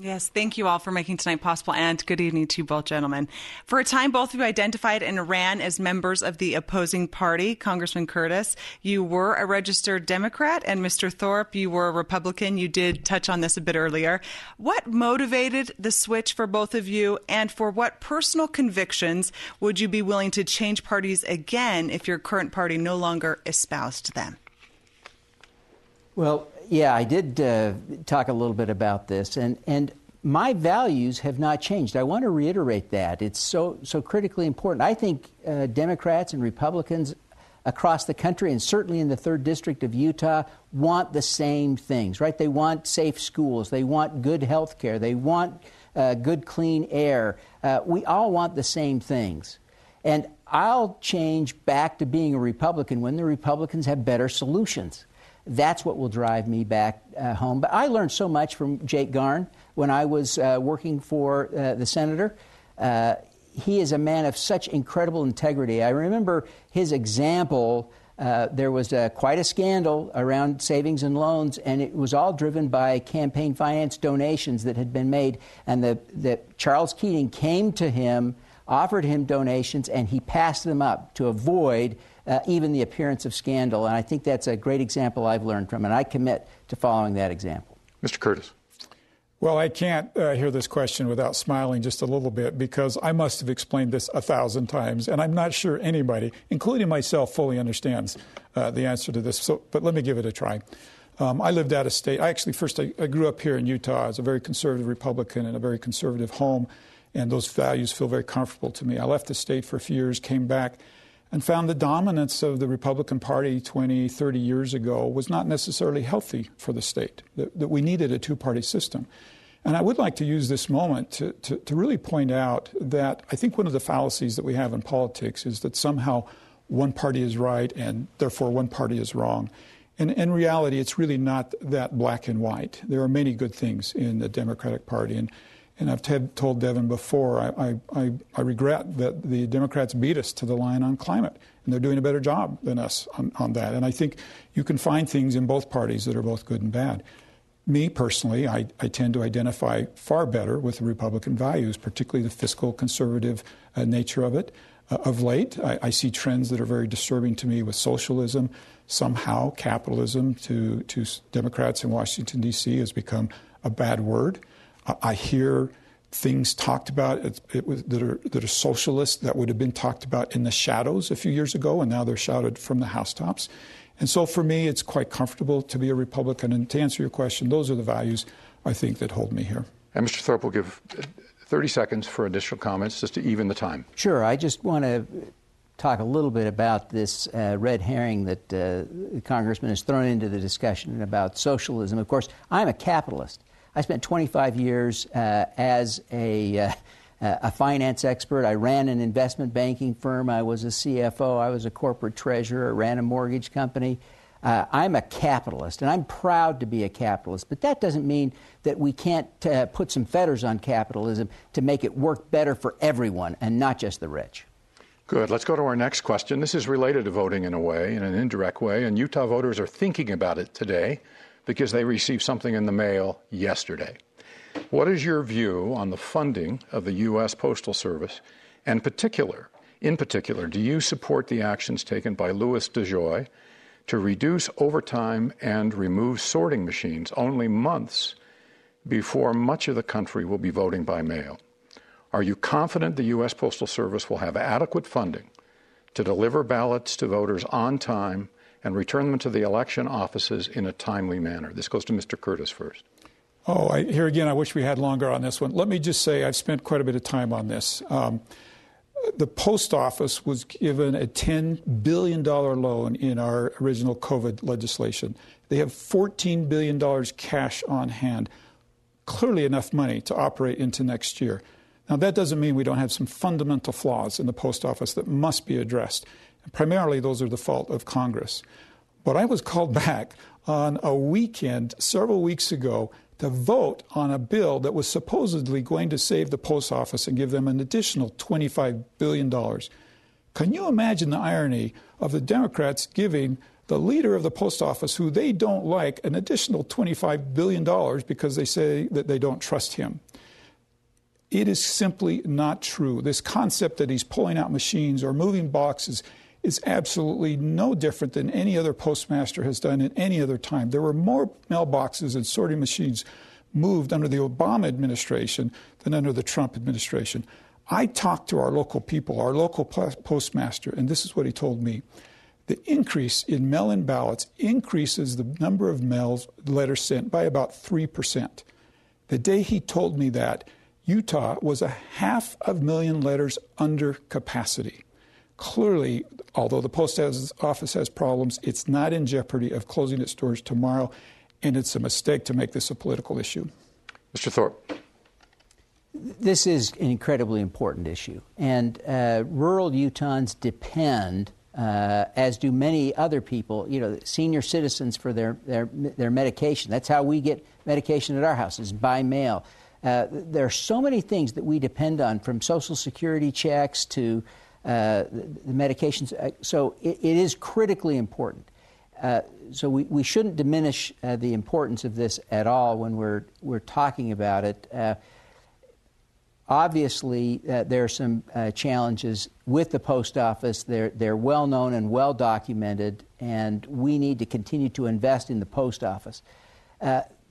Yes, thank you all for making tonight possible, and good evening to you both gentlemen. For a time, both of you identified and ran as members of the opposing party. Congressman Curtis, you were a registered Democrat, and Mr. Thorpe, you were a Republican. You did touch on this a bit earlier. What motivated the switch for both of you, and for what personal convictions would you be willing to change parties again if your current party no longer espoused them? Well, yeah, I did uh, talk a little bit about this, and and my values have not changed. I want to reiterate that it's so so critically important. I think uh, Democrats and Republicans across the country, and certainly in the third district of Utah, want the same things. Right? They want safe schools. They want good health care. They want uh, good clean air. Uh, we all want the same things, and I'll change back to being a Republican when the Republicans have better solutions. That's what will drive me back uh, home. But I learned so much from Jake Garn when I was uh, working for uh, the senator. Uh, he is a man of such incredible integrity. I remember his example. Uh, there was uh, quite a scandal around savings and loans, and it was all driven by campaign finance donations that had been made. And the, the Charles Keating came to him, offered him donations, and he passed them up to avoid uh, even the appearance of scandal. And I think that's a great example I've learned from, and I commit to following that example. Mr. Curtis. Well, I can't uh, hear this question without smiling just a little bit because I must have explained this a thousand times, and I'm not sure anybody, including myself, fully understands uh, the answer to this. So, but let me give it a try. Um, I lived out of state. I actually first I, I, grew up here in Utah as a very conservative Republican in a very conservative home, and those values feel very comfortable to me. I left the state for a few years, came back, and found the dominance of the Republican Party 20, 30 years ago was not necessarily healthy for the state, that, that we needed a two party system. And I would like to use this moment to, to, to, really point out that I think one of the fallacies that we have in politics is that somehow one party is right and therefore one party is wrong. And in reality, it's really not that black and white. There are many good things in the Democratic Party. And and I've told Devin before, I, I, I, regret that the Democrats beat us to the line on climate, and they're doing a better job than us on, on that. And I think you can find things in both parties that are both good and bad. Me personally, I, I tend to identify far better with the Republican values, particularly the fiscal conservative uh, nature of it. Uh, of late, I, I, see trends that are very disturbing to me with socialism. Somehow, capitalism to, to Democrats in Washington, D.C. has become a bad word. I hear things talked about it, it was, that, are, that are socialist that would have been talked about in the shadows a few years ago, and now they're shouted from the housetops. And so for me, it's quite comfortable to be a Republican. And to answer your question, those are the values I think that hold me here. And Mr. Thorpe will give 30 seconds for additional comments just to even the time. Sure. I just want to talk a little bit about this uh, red herring that uh, the congressman has thrown into the discussion about socialism. Of course, I'm a capitalist. I spent 25 years uh, as a, uh, a finance expert. I ran an investment banking firm. I was a CFO. I was a corporate treasurer. I ran a mortgage company. Uh, I'm a capitalist, and I'm proud to be a capitalist. But that doesn't mean that we can't uh, put some fetters on capitalism to make it work better for everyone and not just the rich. Good. Let's go to our next question. This is related to voting in a way, in an indirect way, and Utah voters are thinking about it today because they received something in the mail yesterday. What is your view on the funding of the U.S. Postal Service, and particular, in particular, do you support the actions taken by Louis DeJoy to reduce overtime and remove sorting machines only months before much of the country will be voting by mail? Are you confident the U.S. Postal Service will have adequate funding to deliver ballots to voters on time and return them to the election offices in a timely manner? This goes to Mr. Curtis first. Oh, I, here again, I wish we had longer on this one. Let me just say I've spent quite a bit of time on this. Um, the post office was given a $10 billion loan in our original COVID legislation. They have $14 billion cash on hand, clearly enough money to operate into next year. Now, that doesn't mean we don't have some fundamental flaws in the post office that must be addressed. Primarily, those are the fault of Congress. But I was called back on a weekend several weeks ago to vote on a bill that was supposedly going to save the post office and give them an additional $25 billion. Can you imagine the irony of the Democrats giving the leader of the post office, who they don't like, an additional $25 billion because they say that they don't trust him? It is simply not true. This concept that he's pulling out machines or moving boxes is absolutely no different than any other postmaster has done at any other time. There were more mailboxes and sorting machines moved under the Obama administration than under the Trump administration. I talked to our local people, our local postmaster, and this is what he told me. The increase in mail in ballots increases the number of mail letters sent by about 3%. The day he told me that, Utah was a half of million letters under capacity. Clearly, although the post office has problems, it's not in jeopardy of closing its doors tomorrow, and it's a mistake to make this a political issue. Mr. Thorpe. This is an incredibly important issue, and uh, rural Utahns depend, uh, as do many other people, you know, senior citizens for their, their, their medication. That's how we get medication at our houses by mail. Uh, there are so many things that we depend on, from Social Security checks to uh, the, medications. Uh, so it, it is critically important. Uh, so we, we shouldn't diminish uh, the importance of this at all when we're, we're talking about it. Uh, obviously, there are some challenges with the post office. They're, they're well known and well documented, and we need to continue to invest in the post office.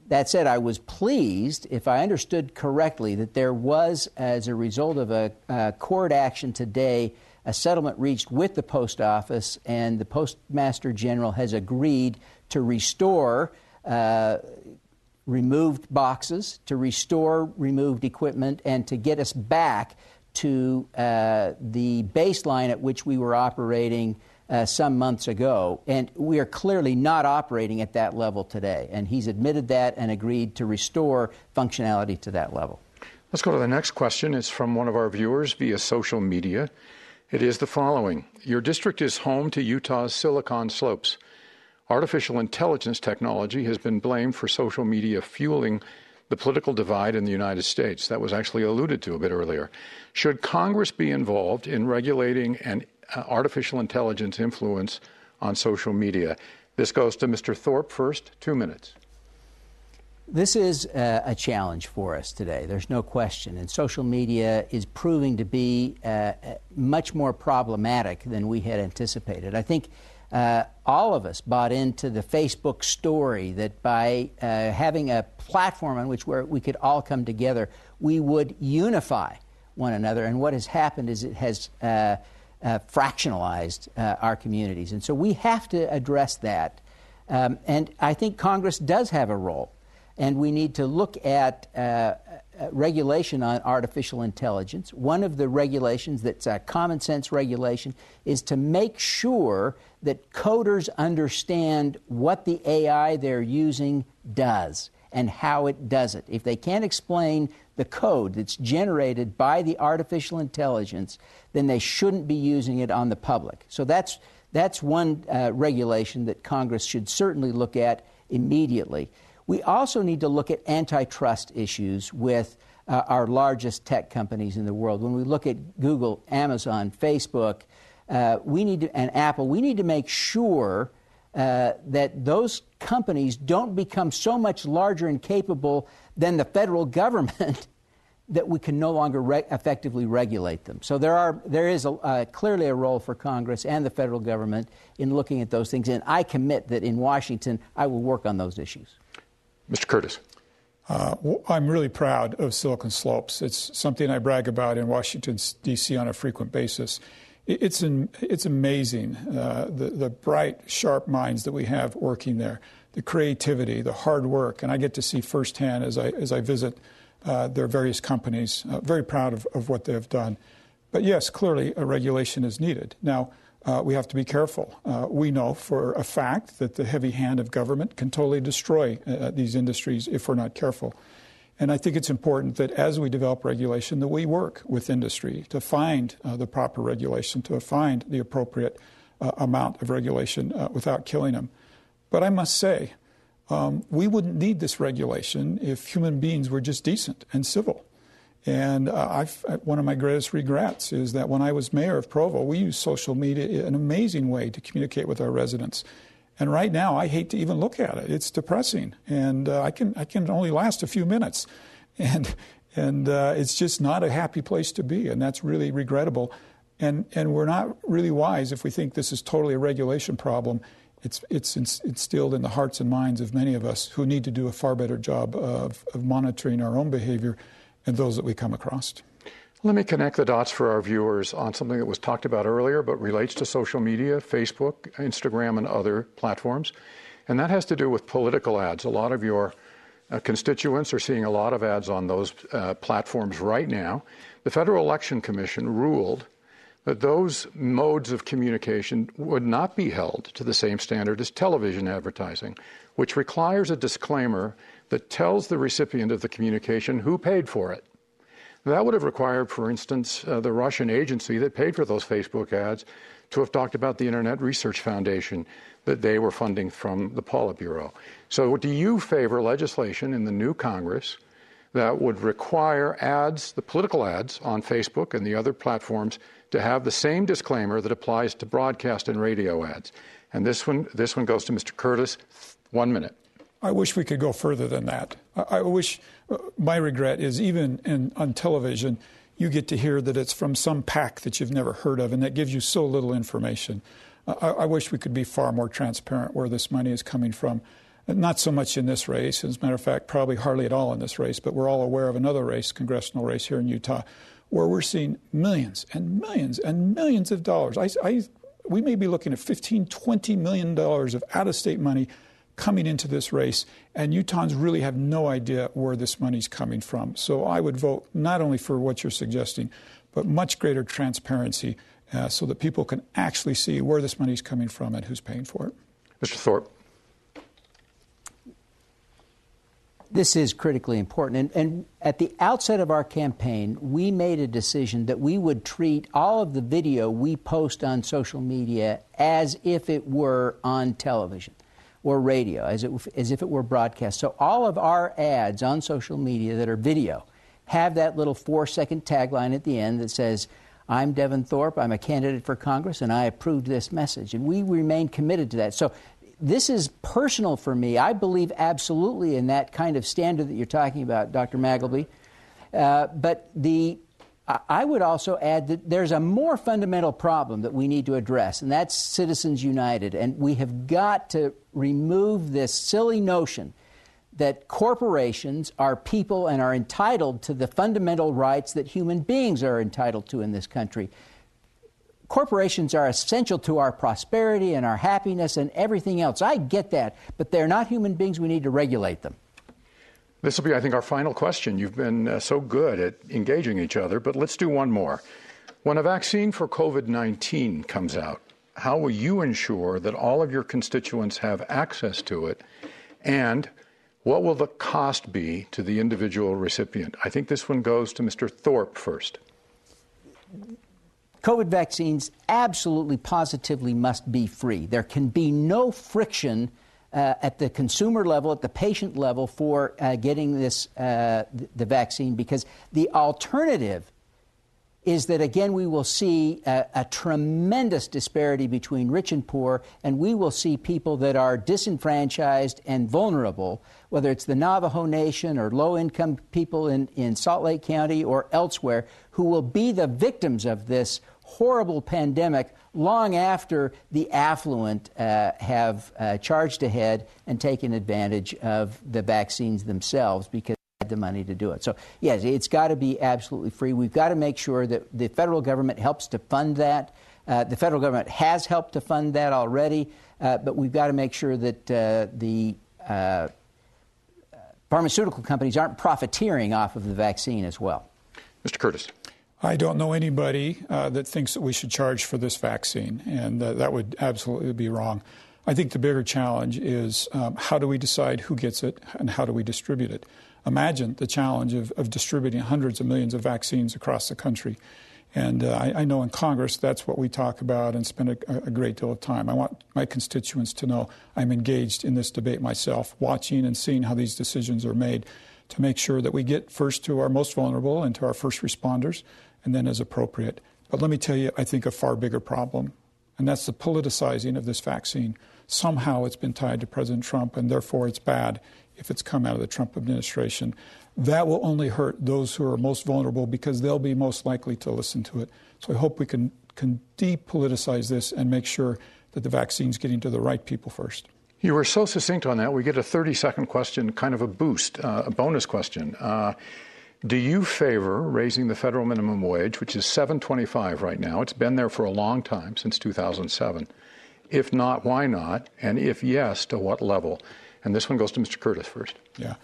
That said, I was pleased, if I understood correctly, that there was, as a result of a, a court action today, a settlement reached with the post office, and the postmaster general has agreed to restore uh, removed boxes, to restore removed equipment, and to get us back to uh, the baseline at which we were operating uh, some months ago. And we are clearly not operating at that level today. And he's admitted that and agreed to restore functionality to that level. Let's go to the next question. It's from one of our viewers via social media. It is the following Your district is home to Utah's Silicon Slopes. Artificial intelligence technology has been blamed for social media fueling the political divide in the United States. That was actually alluded to a bit earlier. Should Congress be involved in regulating and artificial intelligence influence on social media. This goes to Mr. Thorpe first, two minutes. This is uh, a challenge for us today. There's no question. And social media is proving to be uh, uh much more problematic than we had anticipated. I think uh, all of us bought into the Facebook story that by uh, having a platform on which we could all come together, we would unify one another. And what has happened is it has uh, fractionalized uh, our communities. And so we have to address that. Um, and I think Congress does have a role. And we need to look at uh, uh regulation on artificial intelligence. One of the regulations that's a common sense regulation is to make sure that coders understand what the AI they're using does and how it does it. If they can't explain the code that's generated by the artificial intelligence, then they shouldn't be using it on the public. So that's, that's one uh, regulation that Congress should certainly look at immediately. We also need to look at antitrust issues with uh, our largest tech companies in the world. When we look at Google, Amazon, Facebook, uh, we need to, and Apple, we need to make sure uh, that those companies don't become so much larger and capable than the federal government that we can no longer re- effectively regulate them. So there are there is a, uh, clearly a role for Congress and the federal government in looking at those things, and I commit that in Washington I will work on those issues. Mr. Curtis. Uh, I'm really proud of Silicon Slopes. It's something I brag about in Washington, D.C. on a frequent basis. It's, an, it's amazing uh, the, the bright, sharp minds that we have working there, the creativity, the hard work, and I get to see firsthand as I, as I visit uh, their various companies. Uh, very proud of, of what they have done. But yes, clearly a regulation is needed. Now, uh, we have to be careful. Uh, we know for a fact that the heavy hand of government can totally destroy uh, these industries if we're not careful. And I think it's important that as we develop regulation, that we work with industry to find uh, the proper regulation, to find the appropriate uh, amount of regulation uh, without killing them. But I must say, um, we wouldn't need this regulation if human beings were just decent and civil. And uh, one of my greatest regrets is that when I was mayor of Provo, we used social media in an amazing way to communicate with our residents. And right now, I hate to even look at it. It's depressing, and uh, I can I can only last a few minutes, and and uh, it's just not a happy place to be, and that's really regrettable. And and we're not really wise if we think this is totally a regulation problem. It's it's instilled in the hearts and minds of many of us who need to do a far better job of, of monitoring our own behavior and those that we come across. Let me connect the dots for our viewers on something that was talked about earlier but relates to social media, Facebook, Instagram, and other platforms. And that has to do with political ads. A lot of your uh, constituents are seeing a lot of ads on those uh, platforms right now. The Federal Election Commission ruled that those modes of communication would not be held to the same standard as television advertising, which requires a disclaimer that tells the recipient of the communication who paid for it. That would have required, for instance, uh, the Russian agency that paid for those Facebook ads to have talked about the Internet Research Foundation that they were funding from the Politburo. So, do you favor legislation in the new Congress that would require ads, the political ads on Facebook and the other platforms, to have the same disclaimer that applies to broadcast and radio ads? And this one, this one goes to Mr. Curtis. One minute. I wish we could go further than that. I, I wish, uh, my regret is even in, on television, you get to hear that it's from some PAC that you've never heard of, and that gives you so little information. I, I, wish we could be far more transparent where this money is coming from. Not so much in this race, as a matter of fact, probably hardly at all in this race, but we're all aware of another race, congressional race here in Utah, where we're seeing millions and millions and millions of dollars. I, I, we may be looking at 15, 20 million dollars of out of state money coming into this race, and Utahns really have no idea where this money's coming from. So I would vote not only for what you're suggesting, but much greater transparency uh, so that people can actually see where this money's coming from and who's paying for it. Mr. Thorpe. This is critically important. And, and, at the outset of our campaign, we made a decision that we would treat all of the video we post on social media as if it were on television or radio, as, it, as if it were broadcast. So all of our ads on social media that are video have that little four second tagline at the end that says, I'm Devin Thorpe, I'm a candidate for Congress, and I approved this message. And we remain committed to that. So this is personal for me. I believe absolutely in that kind of standard that you're talking about, Dr. Magleby. Uh, but the I would also add that there's a more fundamental problem that we need to address, and that's Citizens United. And we have got to remove this silly notion that corporations are people and are entitled to the fundamental rights that human beings are entitled to in this country. Corporations are essential to our prosperity and our happiness and everything else. I get that, but they're not human beings. We need to regulate them. This will be, I think, our final question. You've been uh, so good at engaging each other, but let's do one more. When a vaccine for COVID 19 comes out, how will you ensure that all of your constituents have access to it? And what will the cost be to the individual recipient? I think this one goes to Mr. Thorpe first. COVID vaccines absolutely positively must be free. There can be no friction uh, at the consumer level, at the patient level, for uh, getting this uh, the vaccine because the alternative is that again we will see a, a, tremendous disparity between rich and poor, and we will see people that are disenfranchised and vulnerable, whether it's the Navajo Nation or low income people in, in Salt Lake County or elsewhere, who will be the victims of this horrible pandemic long after the affluent uh, have uh, charged ahead and taken advantage of the vaccines themselves because they had the money to do it. So, yes, it's got to be absolutely free. We've got to make sure that the federal government helps to fund that. Uh, the federal government has helped to fund that already, uh, but we've got to make sure that uh, the uh, pharmaceutical companies aren't profiteering off of the vaccine as well. Mr. Curtis. I don't know anybody uh, that thinks that we should charge for this vaccine, and uh, that would absolutely be wrong. I think the bigger challenge is um, how do we decide who gets it and how do we distribute it? imagine the challenge of, of distributing hundreds of millions of vaccines across the country. And uh, I, I, know in Congress that's what we talk about and spend a, a, great deal of time. I want my constituents to know I'm engaged in this debate myself, watching and seeing how these decisions are made to make sure that we get first to our most vulnerable and to our first responders, and then as appropriate. But let me tell you, I think a far bigger problem, and that's the politicizing of this vaccine. Somehow it's been tied to President Trump, and therefore it's bad if it's come out of the Trump administration. That will only hurt those who are most vulnerable because they'll be most likely to listen to it. So I hope we can, can depoliticize this and make sure that the vaccine's getting to the right people first. You were so succinct on that. We get a 30 second question, kind of a boost, uh, a bonus question. Uh, do you favor raising the federal minimum wage, which is 7.25 right now? It's been there for a long time, since 2007. If not, why not? And if yes, to what level? And this one goes to Mr. Curtis first. Yeah.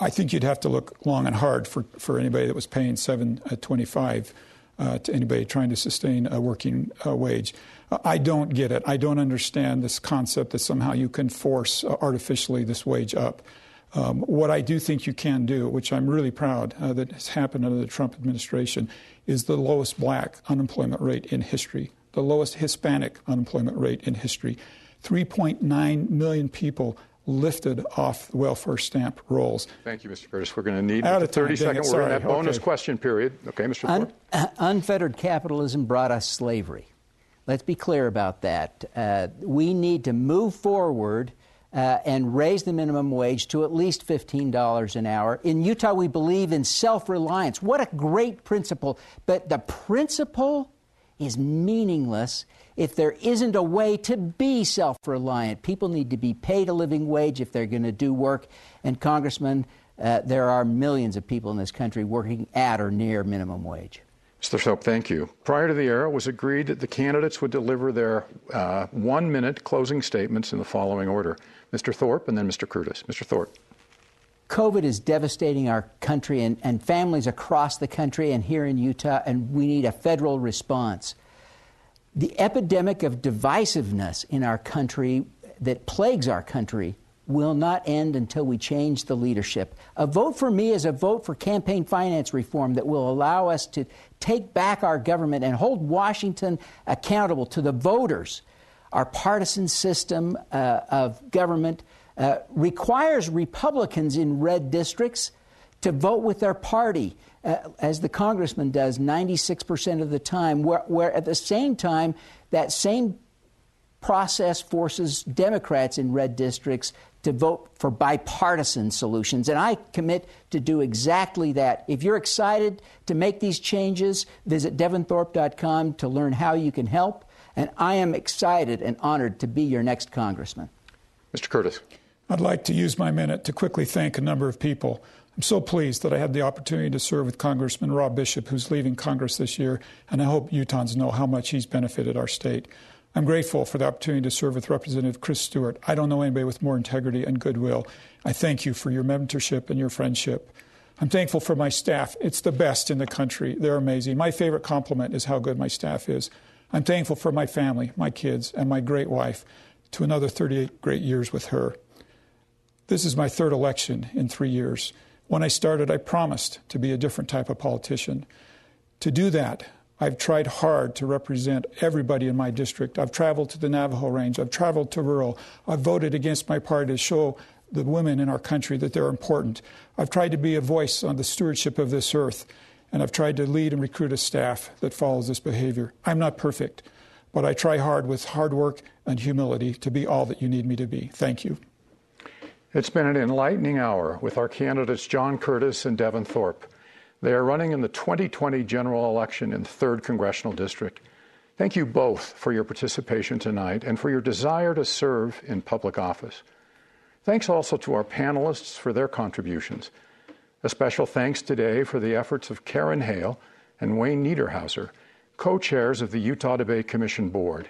I think you'd have to look long and hard for, for anybody that was paying 725 uh, to anybody trying to sustain a working uh, wage. Uh, I don't get it. I don't understand this concept that somehow you can force uh, artificially this wage up. Um, what I do think you can do, which I'm really proud uh, that has happened under the Trump administration, is the lowest black unemployment rate in history, the lowest Hispanic unemployment rate in history. 3.9 million people lifted off the welfare stamp rolls. Thank you, Mr. Curtis. We're going to need Out 30 seconds. We're in that bonus okay. question period. Okay, Mr. Un- uh, unfettered capitalism brought us slavery. Let's be clear about that. Uh, we need to move forward uh, and raise the minimum wage to at least $15 an hour. In Utah, we believe in self reliance. What a great principle. But the principle is meaningless if there isn't a way to be self reliant. People need to be paid a living wage if they're going to do work. And, Congressman, uh, there are millions of people in this country working at or near minimum wage. Mr. Thorpe, thank you. Prior to the era, it was agreed that the candidates would deliver their uh, one minute closing statements in the following order Mr. Thorpe and then Mr. Curtis. Mr. Thorpe. COVID is devastating our country and, and families across the country and here in Utah, and we need a federal response. The epidemic of divisiveness in our country that plagues our country will not end until we change the leadership. A vote for me is a vote for campaign finance reform that will allow us to take back our government and hold Washington accountable to the voters. Our partisan system uh, of government uh, requires Republicans in red districts to vote with their party uh, as the congressman does 96% of the time, where, where at the same time, that same process forces Democrats in red districts to vote for bipartisan solutions. And I commit to do exactly that. If you're excited to make these changes, visit devinthorpe.com to learn how you can help. And I am excited and honored to be your next congressman. Mr. Curtis. I'd like to use my minute to quickly thank a number of people I'm so pleased that I had the opportunity to serve with Congressman Rob Bishop, who's leaving Congress this year, and I hope Utahns know how much he's benefited our state. I'm grateful for the opportunity to serve with Representative Chris Stewart. I don't know anybody with more integrity and goodwill. I thank you for your mentorship and your friendship. I'm thankful for my staff. It's the best in the country. They're amazing. My favorite compliment is how good my staff is. I'm thankful for my family, my kids, and my great wife to another 38 great years with her. This is my third election in three years. When I started, I promised to be a different type of politician. To do that, I've tried hard to represent everybody in my district. I've traveled to the Navajo Range. I've traveled to rural. I've voted against my party to show the women in our country that they're important. I've tried to be a voice on the stewardship of this earth. And I've tried to lead and recruit a staff that follows this behavior. I'm not perfect, but I try hard with hard work and humility to be all that you need me to be. Thank you. It's been an enlightening hour with our candidates John Curtis and Devin Thorpe. They are running in the 2020 general election in the 3rd Congressional District. Thank you both for your participation tonight and for your desire to serve in public office. Thanks also to our panelists for their contributions. A special thanks today for the efforts of Karen Hale and Wayne Niederhauser, co chairs of the Utah Debate Commission Board.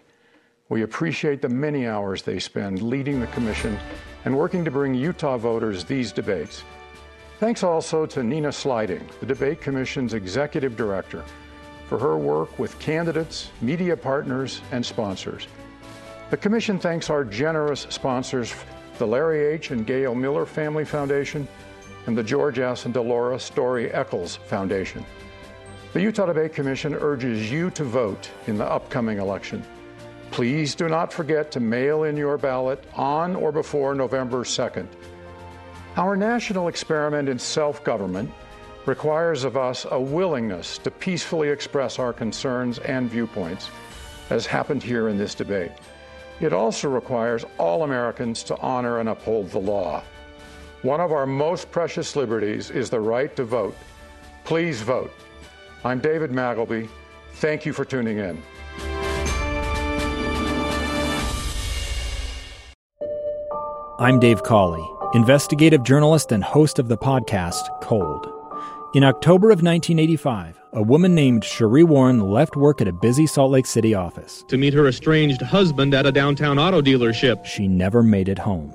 We appreciate the many hours they spend leading the Commission and working to bring Utah voters these debates. Thanks also to Nina Slighting, the Debate Commission's Executive Director, for her work with candidates, media partners, and sponsors. The Commission thanks our generous sponsors, the Larry H. and Gail Miller Family Foundation and the George S. and Dolores Doré Eccles Foundation. The Utah Debate Commission urges you to vote in the upcoming election. Please do not forget to mail in your ballot on or before November 2nd. Our national experiment in self government requires of us a willingness to peacefully express our concerns and viewpoints, as happened here in this debate. It also requires all Americans to honor and uphold the law. One of our most precious liberties is the right to vote. Please vote. I'm David Magleby. Thank you for tuning in. I'm Dave Cawley, investigative journalist and host of the podcast Cold. In October of 1985, a woman named Sheree Warren left work at a busy Salt Lake City office to meet her estranged husband at a downtown auto dealership. She never made it home.